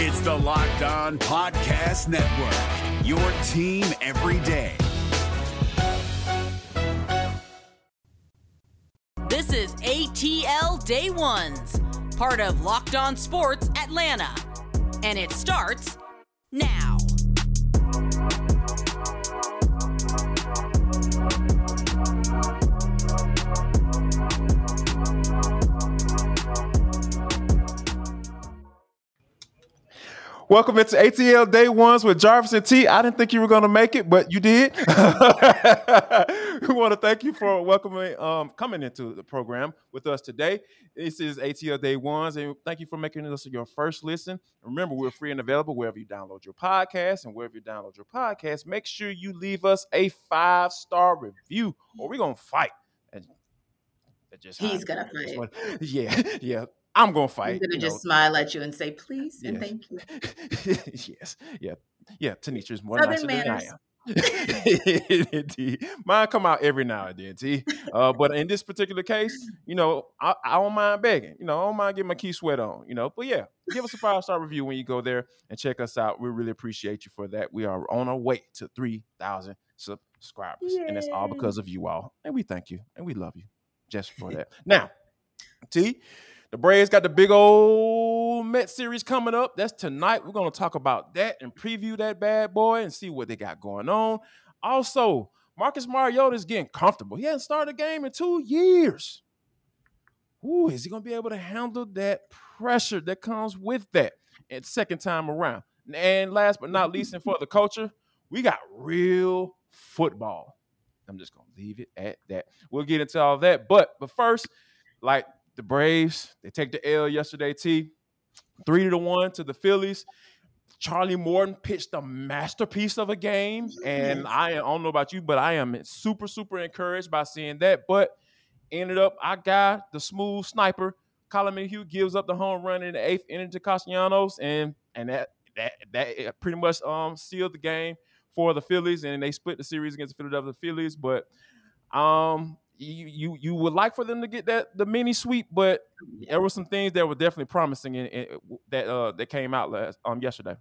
It's the Locked On Podcast Network, your team every day. This is ATL Day Ones, part of Locked On Sports Atlanta. And it starts now. Welcome into ATL Day Ones with Jarvis and T. I didn't think you were going to make it, but you did. we want to thank you for welcoming, um, coming into the program with us today. This is ATL Day Ones, and thank you for making this your first listen. Remember, we're free and available wherever you download your podcast, and wherever you download your podcast, make sure you leave us a five star review, or we're gonna fight. And that just He's gonna fight. Yeah, yeah. I'm gonna fight. I'm gonna you just know. smile at you and say please and thank you. yes, yeah, yeah. Tenitra is more nicer than I am. Mine come out every now and then, T. Uh, but in this particular case, you know, I, I don't mind begging. You know, I don't mind getting my key sweat on. You know, but yeah, give us a five star review when you go there and check us out. We really appreciate you for that. We are on our way to three thousand subscribers, and it's all because of you all. And we thank you and we love you just for that. Now, T, the Braves got the big old Met series coming up. That's tonight. We're going to talk about that and preview that bad boy and see what they got going on. Also, Marcus Mariota is getting comfortable. He hasn't started a game in two years. Ooh, is he going to be able to handle that pressure that comes with that? And second time around. And last but not least, and for the culture, we got real football. I'm just gonna leave it at that. We'll get into all that, but but first, like the Braves, they take the L yesterday. T three to one to the Phillies. Charlie Morton pitched a masterpiece of a game, and I, I don't know about you, but I am super super encouraged by seeing that. But ended up, I got the smooth sniper. Collin McHugh gives up the home run in the eighth inning to Castellanos, and and that that that pretty much um sealed the game for the Phillies, and they split the series against the Philadelphia Phillies. But um, you you you would like for them to get that the mini sweep, but there were some things that were definitely promising in, in, that uh that came out last um yesterday.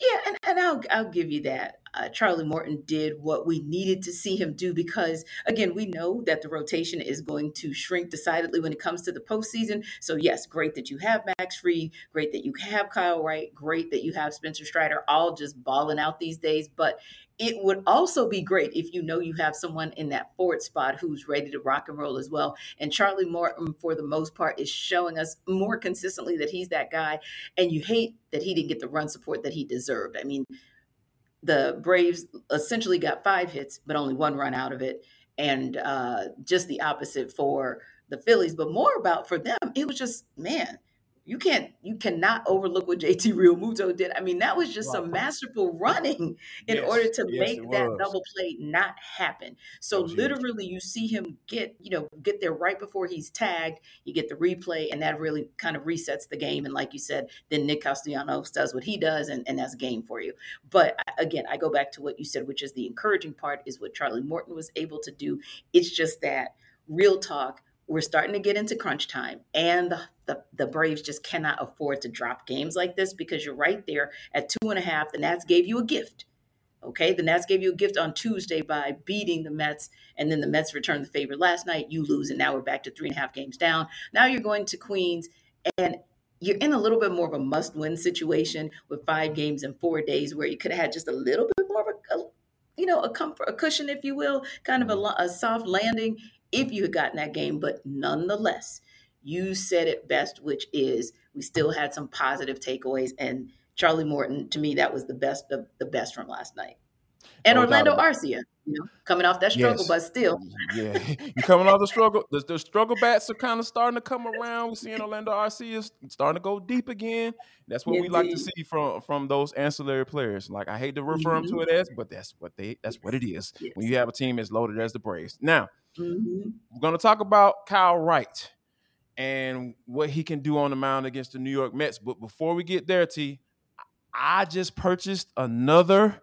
Yeah, and, and I'll I'll give you that. Uh, Charlie Morton did what we needed to see him do because again, we know that the rotation is going to shrink decidedly when it comes to the postseason. So yes, great that you have Max Fried, great that you have Kyle Wright, great that you have Spencer Strider, all just balling out these days. But it would also be great if you know you have someone in that forward spot who's ready to rock and roll as well. And Charlie Morton, for the most part, is showing us more consistently that he's that guy. And you hate that he didn't get the run support that he deserved. I mean, the Braves essentially got five hits, but only one run out of it. And uh, just the opposite for the Phillies, but more about for them, it was just, man, you can't, you cannot overlook what JT Realmuto did. I mean, that was just some masterful running in Yes, order to yes, make that double play not happen. So was huge. literally, you see him get, you know, get there right before he's tagged. You get the replay, and that really kind of resets the game. And like you said, then Nick Castellanos does what he does, and, and that's game for you. But uh, again, I go back to what you said, which is the encouraging part is what Charlie Morton was able to do. It's just that real talk. We're starting to get into crunch time, and the, the, the Braves just cannot afford to drop games like this because you're right there at two and a half. The Nats gave you a gift. Okay, the Nats gave you a gift on Tuesday by beating the Mets, and then the Mets returned the favor last night. You lose, and now we're back to three and a half games down. Now you're going to Queens, and you're in a little bit more of a must-win situation with five games in four days, where you could have had just a little bit more of a, a you know, a comfort, a cushion, if you will, kind of a, mm-hmm. a soft landing if you had gotten that game. But nonetheless, you said it best, which is we still had some positive takeaways. And Charlie Morton, to me, that was the best of the best from last night. And No Orlando Arcia, you know, coming off that struggle, Yes. but still, Yeah, you coming off the struggle. The, the struggle bats are kind of starting to come around. We're seeing Orlando Arcia is starting to go deep again. That's what we like to see from from those ancillary players. Like I hate to refer them to it as, but that's what they that's what it is. Yes. When you have a team as loaded as the Braves. Now Mhm. we're going to talk about Kyle Wright and what he can do on the mound against the New York Mets. But before we get there, T, I just purchased another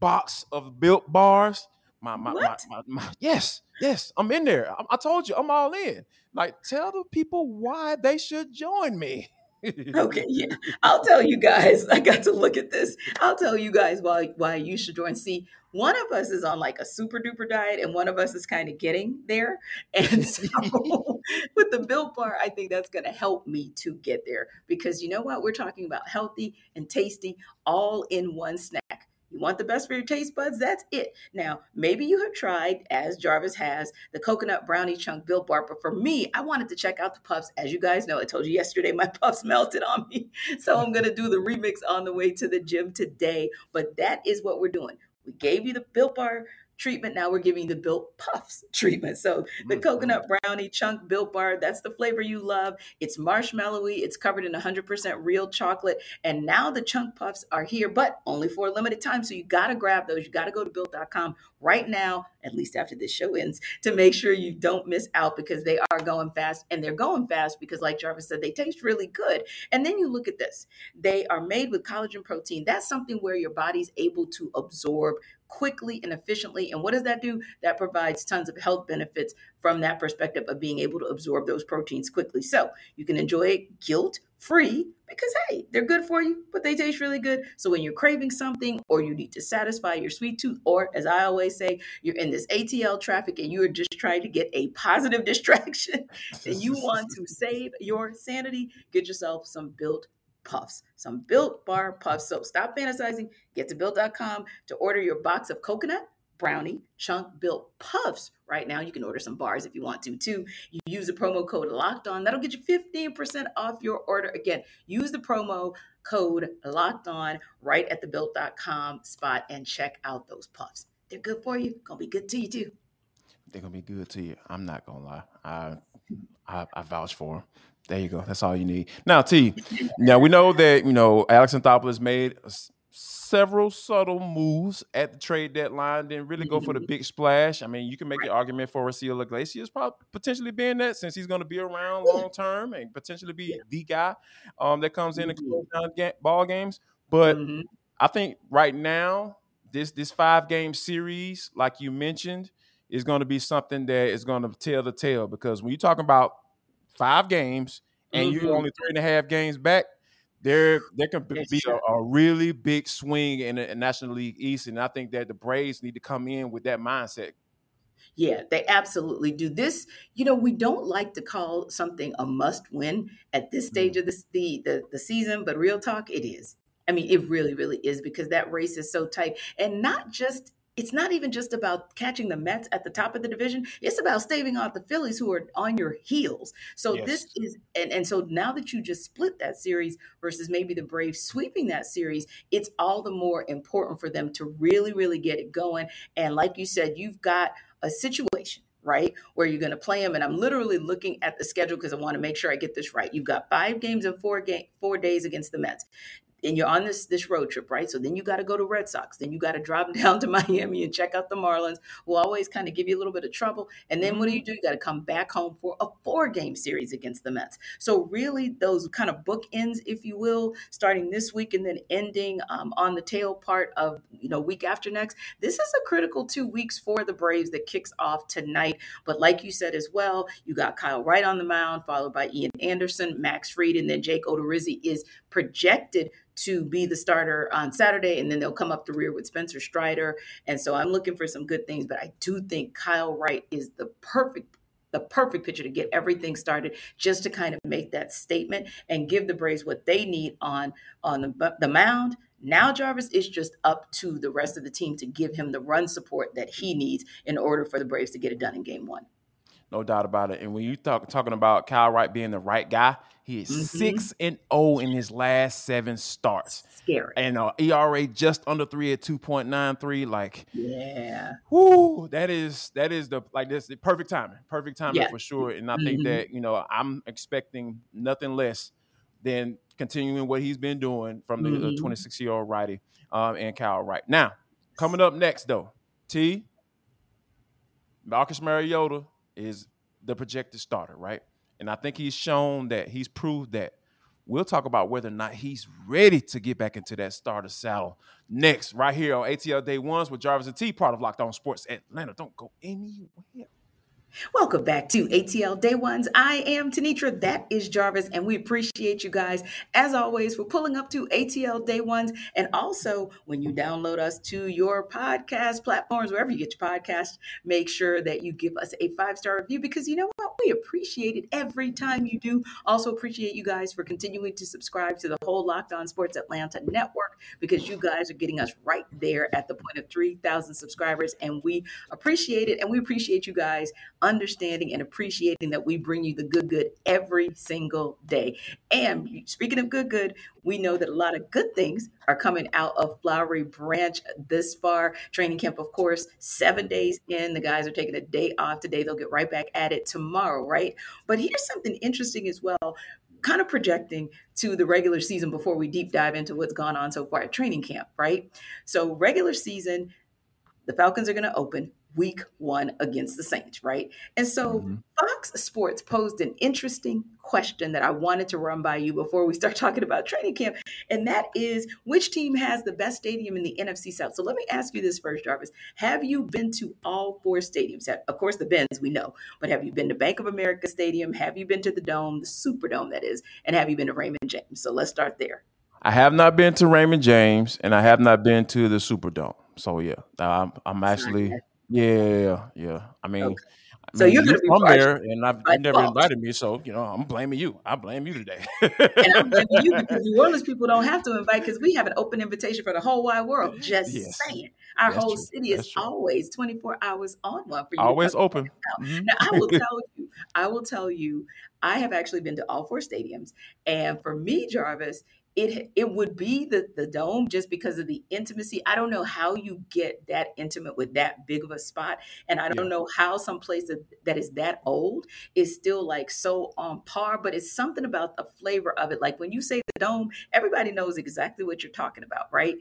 box of built bars. My, my, my, What? my, my- yes, yes, I'm in there. I, I told you, I'm all in. Like, tell the people why they should join me. okay, yeah. I'll tell you guys. I got to look at this. I'll tell you guys why why you should join. See, one of us is on like a super duper diet, and one of us is kind of getting there. And so, with the Built Bar, I think that's going to help me to get there because you know what? We're talking about healthy and tasty, all in one snack. You want the best for your taste buds? That's it. Now, maybe you have tried, as Jarvis has, the coconut brownie chunk built bar, but for me, I wanted to check out the puffs. As you guys know, I told you yesterday my puffs melted on me. So I'm going to do the remix on the way to the gym today. But that is what we're doing. We gave you the built bar treatment. Now we're giving the built puffs treatment. So the mm-hmm. coconut brownie chunk built bar, that's the flavor you love. It's marshmallowy, it's covered in 100% real chocolate. And now the chunk puffs are here, but only for a limited time. So you got to grab those. You got to go to built.com right now, at least after this show ends, to make sure you don't miss out because they are going fast. And they're going fast because, like Jarvis said, they taste really good. And then you look at this they are made with collagen protein. That's something where your body's able to absorb quickly and efficiently. And what does that do? That provides tons of health benefits from that perspective of being able to absorb those proteins quickly. So you can enjoy it guilt free because, hey, they're good for you, but they taste really good. So when you're craving something or you need to satisfy your sweet tooth, or as I always say, you're in this ATL traffic and you are just trying to get a positive distraction and you want to save your sanity, get yourself some built puffs, some built bar puffs. So stop fantasizing, get to built.com to order your box of coconut, brownie, chunk built puffs. Right now, you can order some bars if you want to too. You use the promo code locked on, that'll get you 15% off your order. Again, use the promo code locked on right at the built.com spot and check out those puffs. They're good for you, gonna be good to you too. They're gonna be good to you. I'm not gonna lie. I I, I vouch for them. There you go. That's all you need. Now, T. now we know that you know Alex Anthopoulos made several subtle moves at the trade deadline. Didn't really go for the big splash. I mean, you can make the argument for Raisel Iglesias probably potentially being that since he's going to be around long term and potentially be the guy um, that comes in and close down ga- ball games. But mm-hmm. I think right now this this five game series, like you mentioned, is going to be something that is going to tell the tale because when you're talking about five games and mm-hmm. you're only three and a half games back, there there can be a, a, really big swing in the National League East, and I think that the Braves need to come in with that mindset. Yeah, they absolutely do. This, you know, we don't like to call something a must win at this stage mm. of the, the, the the season, but real talk, it is. I mean, it really, really is because that race is so tight, and not just it's not even just about catching the Mets at the top of the division. It's about staving off the Phillies who are on your heels. So yes. this is and, and so now that you just split that series versus maybe the Braves sweeping that series, it's all the more important for them to really, really get it going. And like you said, you've got a situation right? Where you're going to play them. And I'm literally looking at the schedule because I want to make sure I get this right. You've got five games in four game four days against the Mets and you're on this this road trip, right? So then you got to go to Red Sox. Then you got to drop down to Miami and check out the Marlins, who always kind of give you a little bit of trouble. And then what do you mm-hmm. do? You got to come back home for a four game series against the Mets. So really, those kind of bookends, if you will, starting this week and then ending um, on the tail part of you know week after next. This is a critical two weeks for the Braves that kicks off tonight. But like you said as well, you got Kyle Wright on the mound, followed by Ian Anderson, Max Fried, and then Jake Odorizzi is projected to be the starter on Saturday, and then they'll come up the rear with Spencer Strider. And so I'm looking for some good things, but I do think Kyle Wright is the perfect the perfect pitcher to get everything started just to kind of make that statement and give the Braves what they need on on the, the mound. Now Jarvis is just up to the rest of the team to give him the run support that he needs in order for the Braves to get it done in game 1. No doubt about it. And when you talk talking about Kyle Wright being the right guy, he is mm-hmm. six and zero oh in his last seven starts. Scary. And uh, ERA just under three at two point nine three. Like, yeah, whoo, that is that is the like this the perfect timing, perfect timing for sure. And I mm-hmm. think that you know I'm expecting nothing less than continuing what he's been doing from the mm-hmm. 26 year old righty um, and Kyle Wright. Now, coming up next though, T. Marcus Mariota is the projected starter, right? And I think he's shown that he's proved that. We'll talk about whether or not he's ready to get back into that starter saddle next, right here on ATL Day Ones with Jarvis and T, part of Locked On Sports Atlanta. Don't go anywhere. Welcome back to ATL Day Ones. I am Tenitra, That is Jarvis, and we appreciate you guys as always for pulling up to ATL Day Ones. And also, when you download us to your podcast platforms, wherever you get your podcast, make sure that you give us a five star review because you know what? We appreciate it every time you do. Also, appreciate you guys for continuing to subscribe to the whole Locked On Sports Atlanta network because you guys are getting us right there at the point of 3,000 subscribers, and we appreciate it. And we appreciate you guys understanding and appreciating that we bring you the good, good every single day. And speaking of good, good, we know that a lot of good things are coming out of Flowery Branch this far. Training camp, of course, seven days in. The guys are taking a day off today. They'll get right back at it tomorrow, right? But here's something interesting as well kind of projecting to the regular season before we deep dive into what's gone on so far at training camp, right? So, regular season, the Falcons are going to open week one against the Saints, right? And so mm-hmm. Fox Sports posed an interesting question that I wanted to run by you before we start talking about training camp. And that is which team has the best stadium in the NFC South? So let me ask you this first, Jarvis. Have you been to all four stadiums? Of course, the Benz, we know, but have you been to Bank of America Stadium? Have you been to the Dome, the Superdome, that is? And have you been to Raymond James? So let's start there. I have not been to Raymond James and I have not been to the Superdome. So yeah, I'm, I'm actually yeah, yeah. I mean, okay. I so mean, you're be from there, and I've you never fault. invited me, so you know I'm blaming you. I blame you today. and I'm blaming you because New Orleans people don't have to invite because we have an open invitation for the whole wide world. Just yes. saying, our That's whole true. city is always 24 hours on one for you. Always open. Mm-hmm. Now I will tell you, I will tell you, I have actually been to all four stadiums, and for me, Jarvis, it it would be the the dome just because of the intimacy. I don't know how you get that intimate with that big of a spot, and I don't yeah. know how some place that, that is that old is still like so on par. But it's something about the flavor of it. Like when you say the dome, everybody knows exactly what you're talking about, right?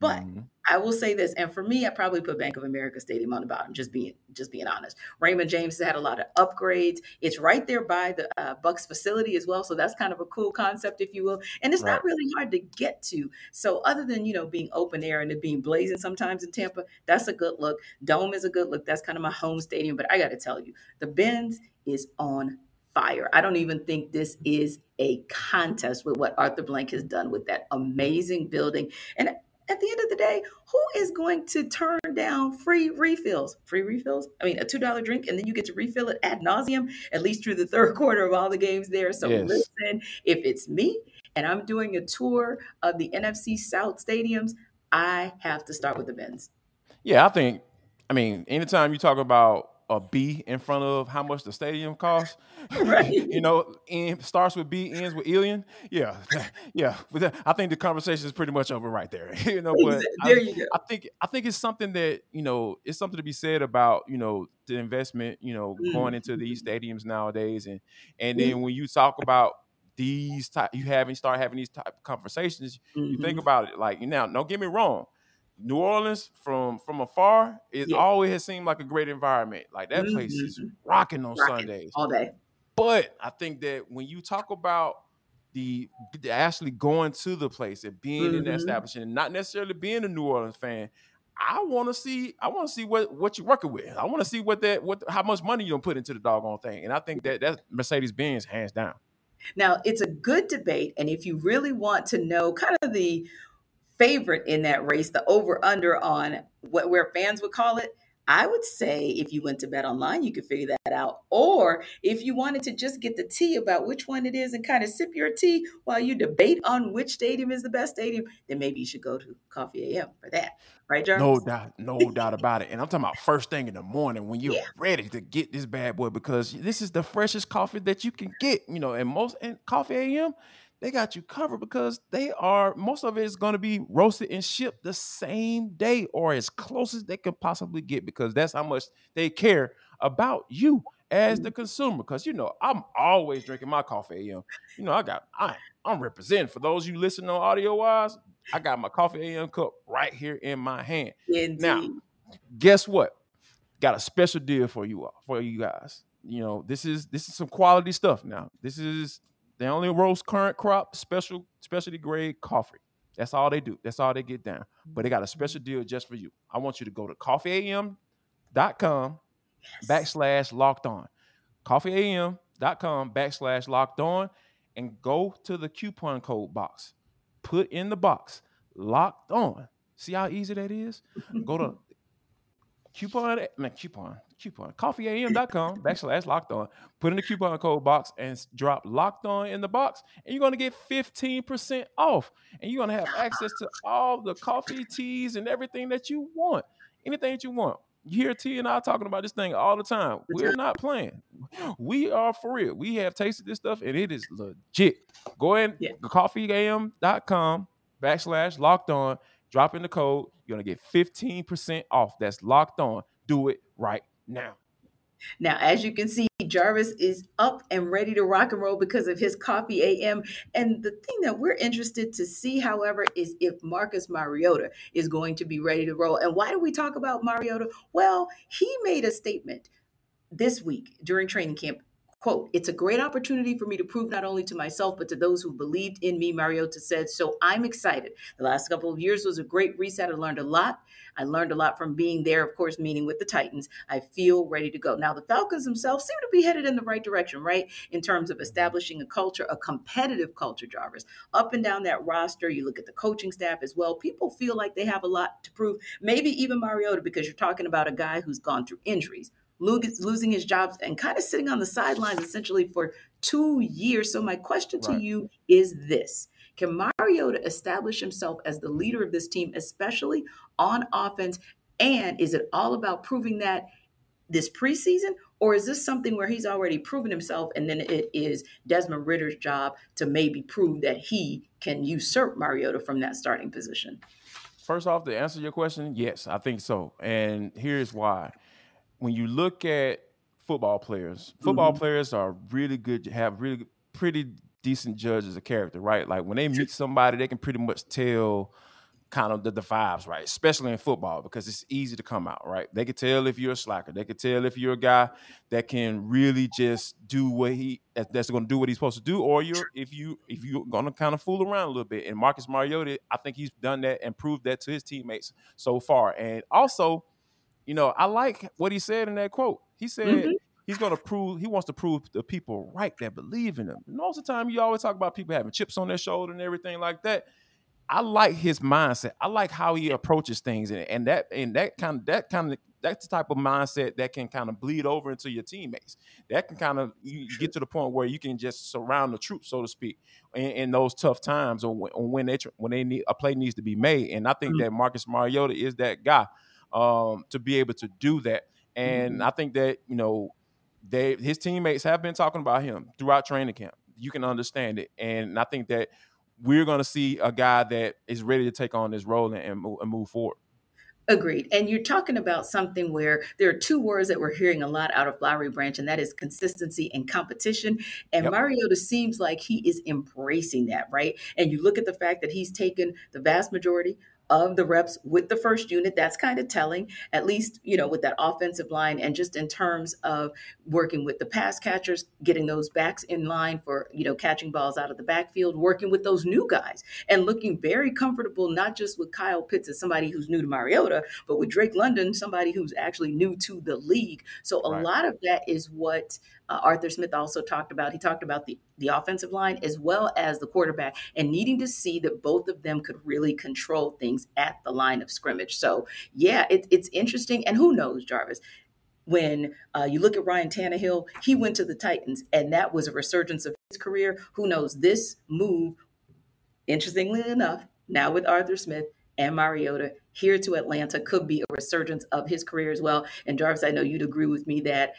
But mm-hmm. I will say this, and for me, I probably put Bank of America Stadium on the bottom. Just being just being honest. Raymond James has had a lot of upgrades. It's right there by the uh, Bucs facility as well, so that's kind of a cool concept, if you will. And it's right. not really hard to get to. So other than you know being open air and it being blazing sometimes in Tampa, that's a good look. Dome is a good look. That's kind of my home stadium. But I got to tell you, the Benz is on fire. I don't even think this is a contest with what Arthur Blank has done with that amazing building. And at the end of the day, who is going to turn down free refills? Free refills? I mean, a two dollar drink, and then you get to refill it ad nauseum, at least through the third quarter of all the games there. So yes. listen, if it's me and I'm doing a tour of the NFC South stadiums, I have to start with the Benz. Yeah, I think. I mean, anytime you talk about a B in front of how much the stadium costs. Right. you know, and starts with B, ends with alien. Yeah, yeah. But I think the conversation is pretty much over right there. you know, but there I, you go. I think I think it's something that you know it's something to be said about you know the investment you know mm-hmm. going into these stadiums nowadays, and and then mm-hmm. when you talk about these type, you having start having these type of conversations, mm-hmm. you think mm-hmm. about it like you now. Don't get me wrong New Orleans from from afar, it yeah. always has seemed like a great environment. Like that mm-hmm. place is rocking on Sundays all day. But I think that when you talk about the, the actually going to the place and being mm-hmm. in the establishment, and not necessarily being a New Orleans fan, I want to see. I want to see what what you're working with. I want to see what that what how much money you don't put into the doggone thing. And I think that that's Mercedes Benz hands down. Now it's a good debate, and if you really want to know kind of the favorite in that race, the over under on what where fans would call it, I would say if you went to Bet Online, you could figure that out. Or if you wanted to just get the tea about which one it is and kind of sip your tea while you debate on which stadium is the best stadium, then maybe you should go to Coffee AM for that. Right, Jarvis? No doubt, no doubt about it. And I'm talking about first thing in the morning when you're yeah. ready to get this bad boy because this is the freshest coffee that you can get. You know, and most and Coffee AM they got you covered because they are most of it is going to be roasted and shipped the same day or as close as they can possibly get because that's how much they care about you as the consumer. Because you know i'm always drinking my coffee am you know i got i i'm representing for those you listen on audio wise i got my coffee am cup right here in my hand. Indeed. now guess what? Got a special deal for you all for you guys. You know this is this is some quality stuff now. This is they only roast current crop, special, specialty grade coffee. That's all they do. That's all they get down. But they got a special deal just for you. I want you to go to coffeeam.com yes. backslash locked on. Coffeeam.com backslash locked on and go to the coupon code box. Put in the box locked on. See how easy that is? Go to coupon, not coupon, coupon, coffeeam.com backslash locked on. Put in the coupon code box and drop locked on in the box, and you're gonna get 15% off. And you're gonna have access to all the coffee, teas, and everything that you want. Anything that you want. You hear T and I talking about this thing all the time. We're not playing. We are for real. We have tasted this stuff and it is legit. Go in yeah. coffeeam.com backslash locked on Drop in the code. You're going to get 15% off. That's locked on. Do it right now. Now, as you can see, Jarvis is up and ready to rock and roll because of his coffee AM. And the thing that we're interested to see, however, is if Marcus Mariota is going to be ready to roll. And why do we talk about Mariota? Well, he made a statement this week during training camp Quote, it's a great opportunity for me to prove not only to myself, but to those who believed in me, Mariota said. So I'm excited. The last couple of years was a great reset. I learned a lot. I learned a lot from being there, of course, meeting with the Titans. I feel ready to go. Now, the Falcons themselves seem to be headed in the right direction, right? In terms of establishing a culture, a competitive culture, Jarvis. Up and down that roster, you look at the coaching staff as well. People feel like they have a lot to prove. Maybe even Mariota, because you're talking about a guy who's gone through injuries losing his jobs and kind of sitting on the sidelines essentially for two years. So, my question to right. you is this Can Mariota establish himself as the leader of this team, especially on offense? And is it all about proving that this preseason? Or is this something where he's already proven himself and then it is Desmond Ridder's job to maybe prove that he can usurp Mariota from that starting position? First off, to answer your question, yes, I think so. And here's why when you look at football players, football mm-hmm. players are really good, have really pretty decent judges of character, right? Like when they meet somebody, they can pretty much tell kind of the, the vibes, right? Especially in football, because it's easy to come out, right? They can tell if you're a slacker. They can tell if you're a guy that can really just do what he that's going to do what he's supposed to do, or you're if you if you're going to kind of fool around a little bit. And Marcus Mariota, I think he's done that and proved that to his teammates so far. And also, you know, I like what he said in that quote. He said mm-hmm. he's going to prove, he wants to prove the people right that believe in him. And most of the time, you always talk about people having chips on their shoulder and everything like that. I like his mindset. I like how he approaches things, and, and that and that kind of that kind of that's the type of mindset that can kind of bleed over into your teammates. That can kind of you get to the point where you can just surround the troops, so to speak, in, in those tough times, or when, or when they when they need a play needs to be made. And I think mm-hmm. that Marcus Mariota is that guy um, to be able to do that. And mm-hmm. I think that you know, they his teammates have been talking about him throughout training camp. You can understand it, and I think that we're going to see a guy that is ready to take on this role and, and move forward. Agreed. And you're talking about something where there are two words that we're hearing a lot out of Flowery Branch, and that is consistency and competition. And yep. Mariota seems like he is embracing that, right? And you look at the fact that he's taken the vast majority of the reps with the first unit. That's kind of telling, at least, you know, with that offensive line and just in terms of working with the pass catchers, getting those backs in line for, you know, catching balls out of the backfield, working with those new guys and looking very comfortable, not just with Kyle Pitts as somebody who's new to Mariota, but with Drake London, somebody who's actually new to the league. So a right. lot of that is what uh, Arthur Smith also talked about. He talked about the, the offensive line as well as the quarterback and needing to see that both of them could really control things at the line of scrimmage. So, yeah, it, it's interesting. And who knows, Jarvis? When uh, you look at Ryan Tannehill, he went to the Titans, and that was a resurgence of his career. Who knows? This move, interestingly enough, now with Arthur Smith, and Mariota here to Atlanta could be a resurgence of his career as well. And Jarvis, I know you'd agree with me that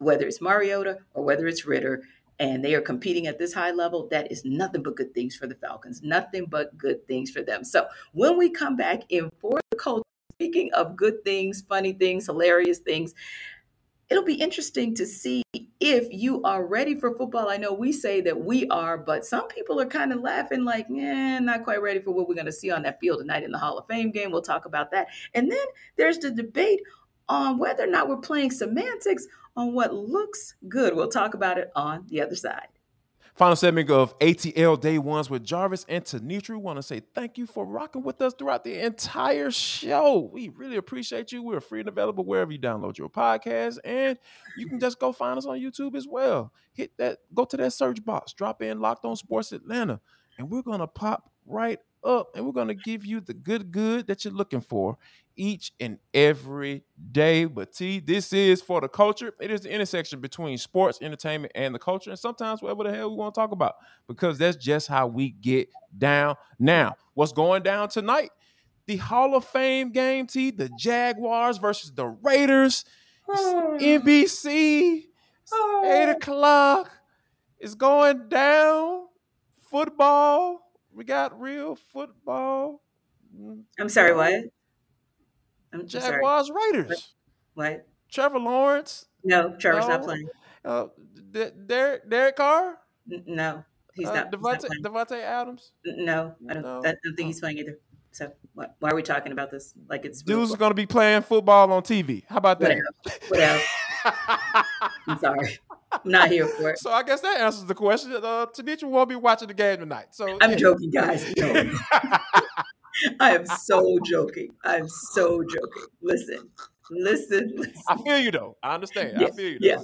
whether it's Mariota or whether it's Ridder, and they are competing at this high level, that is nothing but good things for the Falcons. Nothing but good things for them. So when we come back in for the culture, speaking of good things, funny things, hilarious things, it'll be interesting to see if you are ready for football. I know we say that we are, but some people are kind of laughing like, eh, not quite ready for what we're going to see on that field tonight in the Hall of Fame game. We'll talk about that. And then there's the debate on whether or not we're playing semantics on what looks good. We'll talk about it on the other side. Final segment of ATL Day Ones with Jarvis and Tenitra. Want to say thank you for rocking with us throughout the entire show. We really appreciate you. We're free and available wherever you download your podcast, and you can just go find us on YouTube as well. Hit that, go to that search box, drop in Locked On Sports Atlanta, and we're gonna pop right up, and we're gonna give you the good good that you're looking for each and every day. But T, this is for the culture. It is the intersection between sports, entertainment, and the culture, and sometimes whatever the hell we want to talk about, because that's just how we get down. Now, what's going down tonight? The Hall of Fame game, T, the Jaguars versus the Raiders. NBC, eight o'clock. It's going down. Football. We got real football. I'm sorry, what? I'm Jaguars sorry. Raiders. What? Trevor Lawrence. No, Trevor's no. not playing. Uh, Derek Derek Carr. No, he's uh, not. Davante Davante Adams. No, I don't. No. I don't think he's playing either. So why, why, are we talking about this? Like it's dude's going to be playing football on TV. How about that? Whatever. I'm sorry. I'm not here for it. So I guess that answers the question. Uh, won't be watching the game tonight. So I'm yeah. joking, guys. I am so joking. I'm so joking. Listen, listen, listen. I feel you though. I understand. Yes, I feel you. Yeah.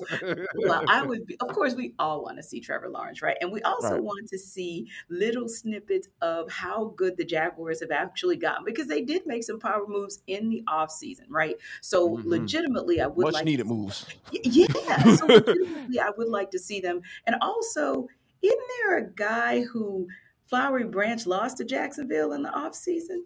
well, I would. Be, of course, we all want to see Trevor Lawrence, right? And we also right. want to see little snippets of how good the Jaguars have actually gotten because they did make some power moves in the offseason, right? So mm-hmm. legitimately, I would much like needed to, moves. Yeah. So legitimately, I would like to see them. And also, isn't there a guy who? Flowery Branch lost to Jacksonville in the offseason,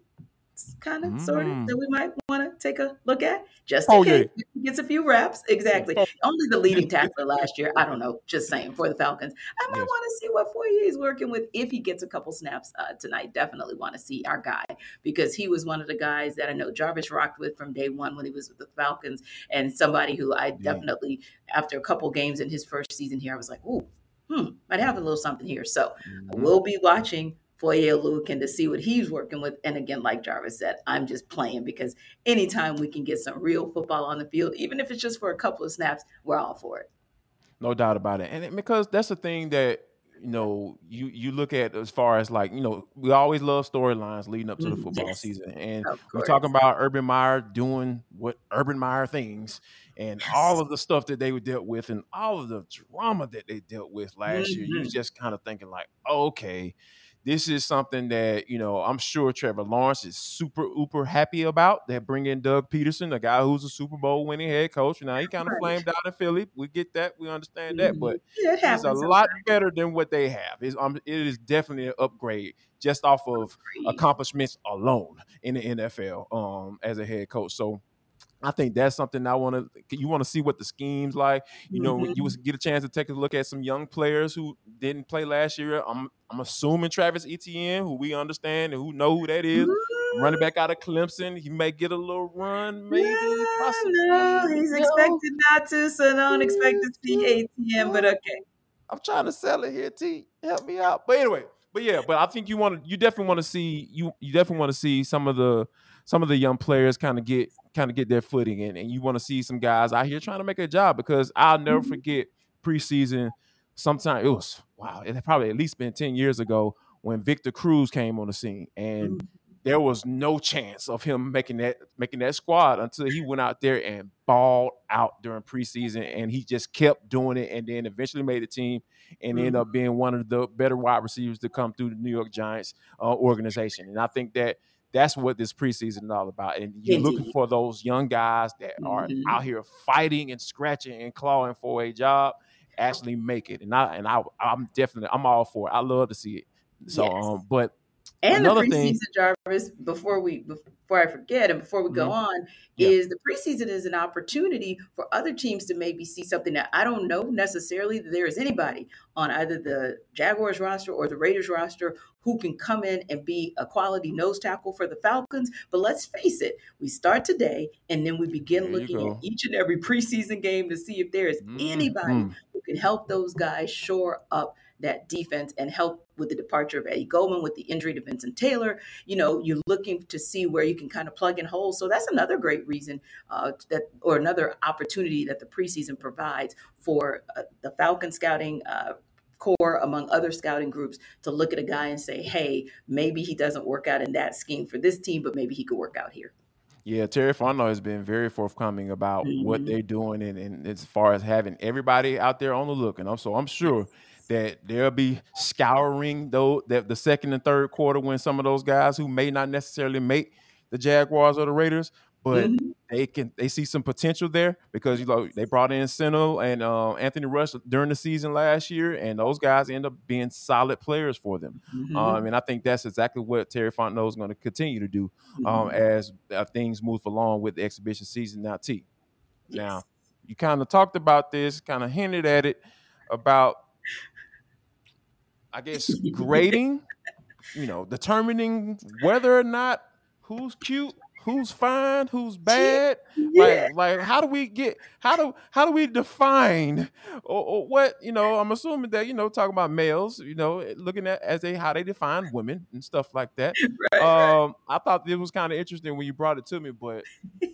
kind of, mm. sort of, that we might want to take a look at just in oh, case yeah. he gets a few reps. Exactly. Oh. Only the leading tackler last year. I don't know, just saying for the Falcons. I might yes. want to see what Foye is working with if he gets a couple snaps uh, tonight. Definitely want to see our guy because he was one of the guys that I know Jarvis rocked with from day one when he was with the Falcons and somebody who I definitely, yeah. after a couple games in his first season here, I was like, ooh, hmm, might have a little something here. So mm-hmm. we'll be watching Foye and to see what he's working with. And again, like Jarvis said, I'm just playing because anytime we can get some real football on the field, even if it's just for a couple of snaps, we're all for it. No doubt about it. And because that's the thing that you know, you you look at as far as like, you know, we always love storylines leading up to the mm-hmm. football yes. season. And we're talking about Urban Meyer doing what Urban Meyer things and yes. all of the stuff that they were dealt with and all of the drama that they dealt with last mm-hmm. year, you just kind of thinking like, okay, this is something that you know I'm sure Trevor Lawrence is super uber happy about. They're bringing Doug Pederson, a guy who's a Super Bowl winning head coach. Now he kind of flamed out in Philly. We get that, we understand that, but mm-hmm. it it's a lot better than what they have. It's, um, it is definitely an upgrade just off of accomplishments alone in the NFL um, as a head coach. So I think that's something I want to. You want to see what the schemes like. You know, mm-hmm. you get a chance to take a look at some young players who didn't play last year. I'm I'm assuming Travis Etienne, who we understand and who know who that is, mm-hmm. running back out of Clemson. He may get a little run, maybe. Possibly. no he's expected not to, so don't expect to see Etienne. But okay, I'm trying to sell it here. T, help me out. But anyway, but yeah, but I think you want to. You definitely want to see you. You definitely want to see some of the some of the young players kind of get kind of get their footing in, and you want to see some guys out here trying to make a job because I'll never mm-hmm. forget preseason. Sometime it was wow, it had probably at least been ten years ago when Victor Cruz came on the scene, and mm-hmm. there was no chance of him making that making that squad until he went out there and balled out during preseason, and he just kept doing it, and then eventually made the team and mm-hmm. ended up being one of the better wide receivers to come through the New York Giants uh, organization, and I think that that's what this preseason is all about. And you're Indeed. looking for those young guys that are mm-hmm. out here fighting and scratching and clawing for a job, actually make it. And I and I I'm definitely I'm all for it. I love to see it. So yes. um, but and Another the preseason, thing, Jarvis, before we before I forget and before we go mm-hmm. on, yeah. is the preseason is an opportunity for other teams to maybe see something that I don't know necessarily that there is anybody on either the Jaguars roster or the Raiders roster who can come in and be a quality nose tackle for the Falcons. But let's face it, we start today and then we begin there looking at each and every preseason game to see if there is mm-hmm. anybody who can help those guys shore up that defense and help with the departure of Eddie Goldman, with the injury to Vincent Taylor. You know, you're looking to see where you can kind of plug in holes. So that's another great reason uh, that, or another opportunity that the preseason provides for uh, the Falcon scouting. Uh, core among other scouting groups to look at a guy and say, hey, maybe he doesn't work out in that scheme for this team, but maybe he could work out here. Yeah, Terry Fontenot has been very forthcoming about mm-hmm. what they're doing, and, and, as far as having everybody out there on the look, and so I'm sure that they'll be scouring though that the second and third quarter when some of those guys who may not necessarily make the Jaguars or the Raiders, but mm-hmm. they can they see some potential there because you know they brought in Seno and uh, Anthony Rush during the season last year, and those guys end up being solid players for them. Mm-hmm. Um, and I think that's exactly what Terry Fontenot is going to continue to do um, mm-hmm. as uh, things move along with the exhibition season. Now, T. Yes. Now, you kind of talked about this, kind of hinted at it about, I guess, grading. you know, determining whether or not who's cute who's fine, who's bad. Yeah. Like, like how do we get how do how do we define or, or, what you know? I'm assuming that you know talking about males, you know, looking at as they how they define women and stuff like that. Right, um, right. I thought it was kind of interesting when you brought it to me, but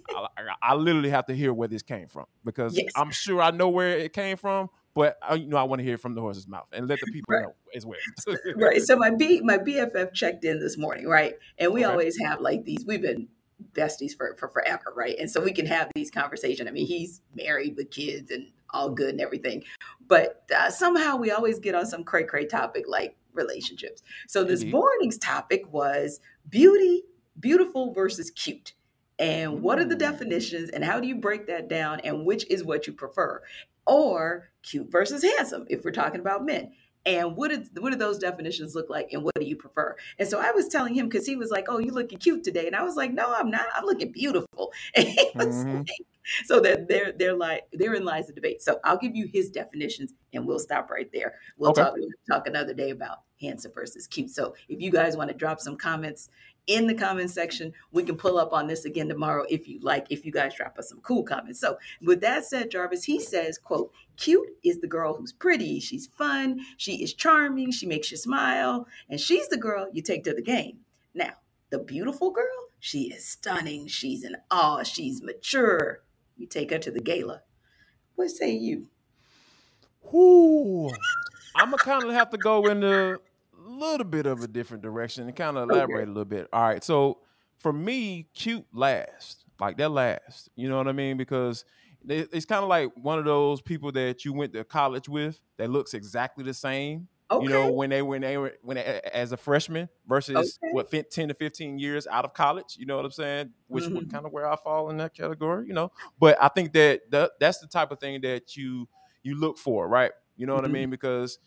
I, I, literally have to hear where this came from because yes. I'm sure I know where it came from, but I, uh, you know I want to hear it from the horse's mouth and let the people right. know as well. right. So my B my BFF checked in this morning, right, and we okay. always have like these. We've been besties for, for forever, right? And so we can have these conversations. I mean, he's married with kids and all good and everything, but uh, somehow we always get on some cray cray topic like relationships. So this mm-hmm. morning's topic was beauty, beautiful versus cute. And what are the definitions and how do you break that down and which is what you prefer? Or cute versus handsome if we're talking about men. And what did what do those definitions look like and what do you prefer? And so i was telling him because he was like oh you looking cute today. And i was like no i'm not. I'm looking beautiful. And he was mm-hmm. like, so that they're they're like therein lies the debate. So i'll give you his definitions and we'll stop right there. We'll okay. talk we'll talk another day about handsome versus cute. So if you guys want to drop some comments in the comment section. We can pull up on this again tomorrow if you like, if you guys drop us some cool comments. So with that said, Jarvis, he says, quote, cute is the girl who's pretty, she's fun, she is charming, she makes you smile, and she's the girl you take to the game. Now, the beautiful girl, she is stunning, she's in awe, she's mature. You take her to the gala. What say you? Whoo. I'm gonna kind of have to go into little bit of a different direction and kind of elaborate okay. a little bit. All right. So for me, cute last. Like that last. You know what I mean? Because it's kind of like one of those people that you went to college with that looks exactly the same. Okay. You know, when they when they were when they, as a freshman versus okay. what ten to fifteen years out of college. You know what I'm saying? Which mm-hmm. would kind of where I fall in that category. You know, but I think that the, that's the type of thing that you you look for, right? You know what mm-hmm. I mean? Because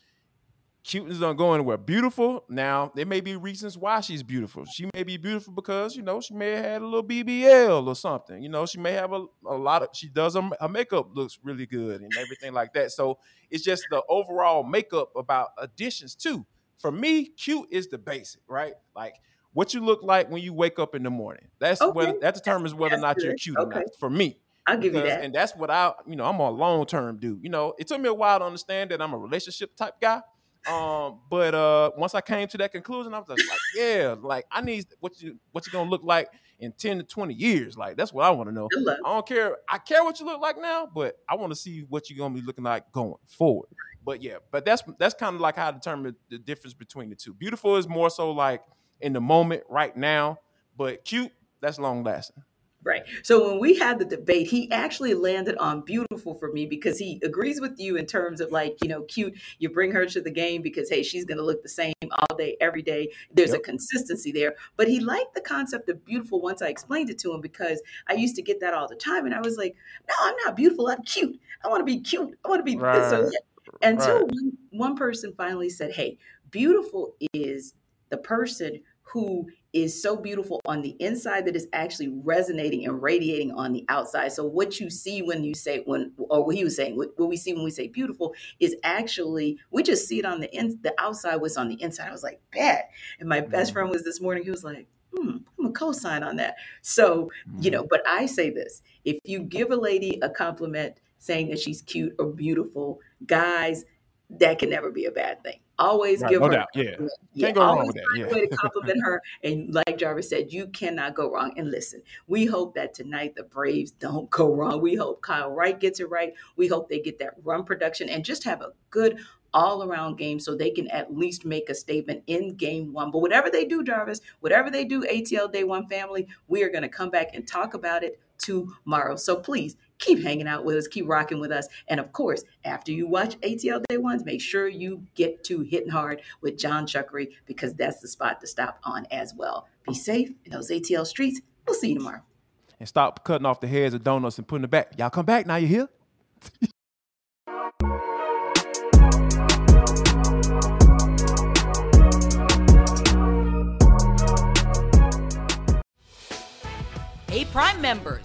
cuteness don't go anywhere. Beautiful. Now, there may be reasons why she's beautiful. She may be beautiful because, you know, she may have had a little BBL or something. You know, she may have a, a lot of, she does, her, her makeup looks really good and everything like that. So it's just the overall makeup about additions too. For me, cute is the basic, right? Like what you look like when you wake up in the morning. That's okay. whether that determines whether or not you're cute okay. or not. For me. I'll give because, you that. And that's what I, you know, I'm a long term dude. You know, it took me a while to understand that I'm a relationship type guy. Um, but uh, once I came to that conclusion, I was like, yeah, like I need what you what you gonna look like in 10 to 20 years. Like that's what I want to know. I don't care. I care what you look like now, but I want to see what you're gonna be looking like going forward. But yeah, but that's that's kind of like how I determine the difference between the two. Beautiful is more so like in the moment right now, but cute, that's long lasting. Right. So when we had the debate, he actually landed on beautiful for me because he agrees with you in terms of like, you know, cute. You bring her to the game because, hey, she's going to look the same all day, every day. There's yep. a consistency there. But he liked the concept of beautiful once I explained it to him because I used to get that all the time. And I was like, no, I'm not beautiful. I'm cute. I want to be cute. I want to be. Right. So, until right. one, one person finally said, hey, beautiful is the person who is so beautiful on the inside that is actually resonating and radiating on the outside. So what you see when you say when or what he was saying, what, we see when we say beautiful is actually we just see it on the in the outside what's on the inside. I was like, bet. And my best mm-hmm. friend was this morning, he was like, hmm, I'm a co-sign on that. So, you know, mm-hmm. but I say this if you give a lady a compliment saying that she's cute or beautiful, guys, that can never be a bad thing. Always right, give no her. Doubt. Yeah. yeah. Can't go wrong with that. Yeah. way to compliment her. And like Jarvis said, you cannot go wrong. And listen, we hope that tonight the Braves don't go wrong. We hope Kyle Wright gets it right. We hope they get that run production and just have a good all around game so they can at least make a statement in game one. But whatever they do, Jarvis, whatever they do, ATL Day One family, we are going to come back and talk about it tomorrow. So please keep hanging out with us, keep rocking with us. And of course, after you watch ATL Day Ones, make sure you get to Hitting Hard with John Chuckery because that's the spot to stop on as well. Be safe in those ATL streets. We'll see you tomorrow. And stop cutting off the heads of donuts and putting them back. Y'all come back now. You hear? Hey, Prime members,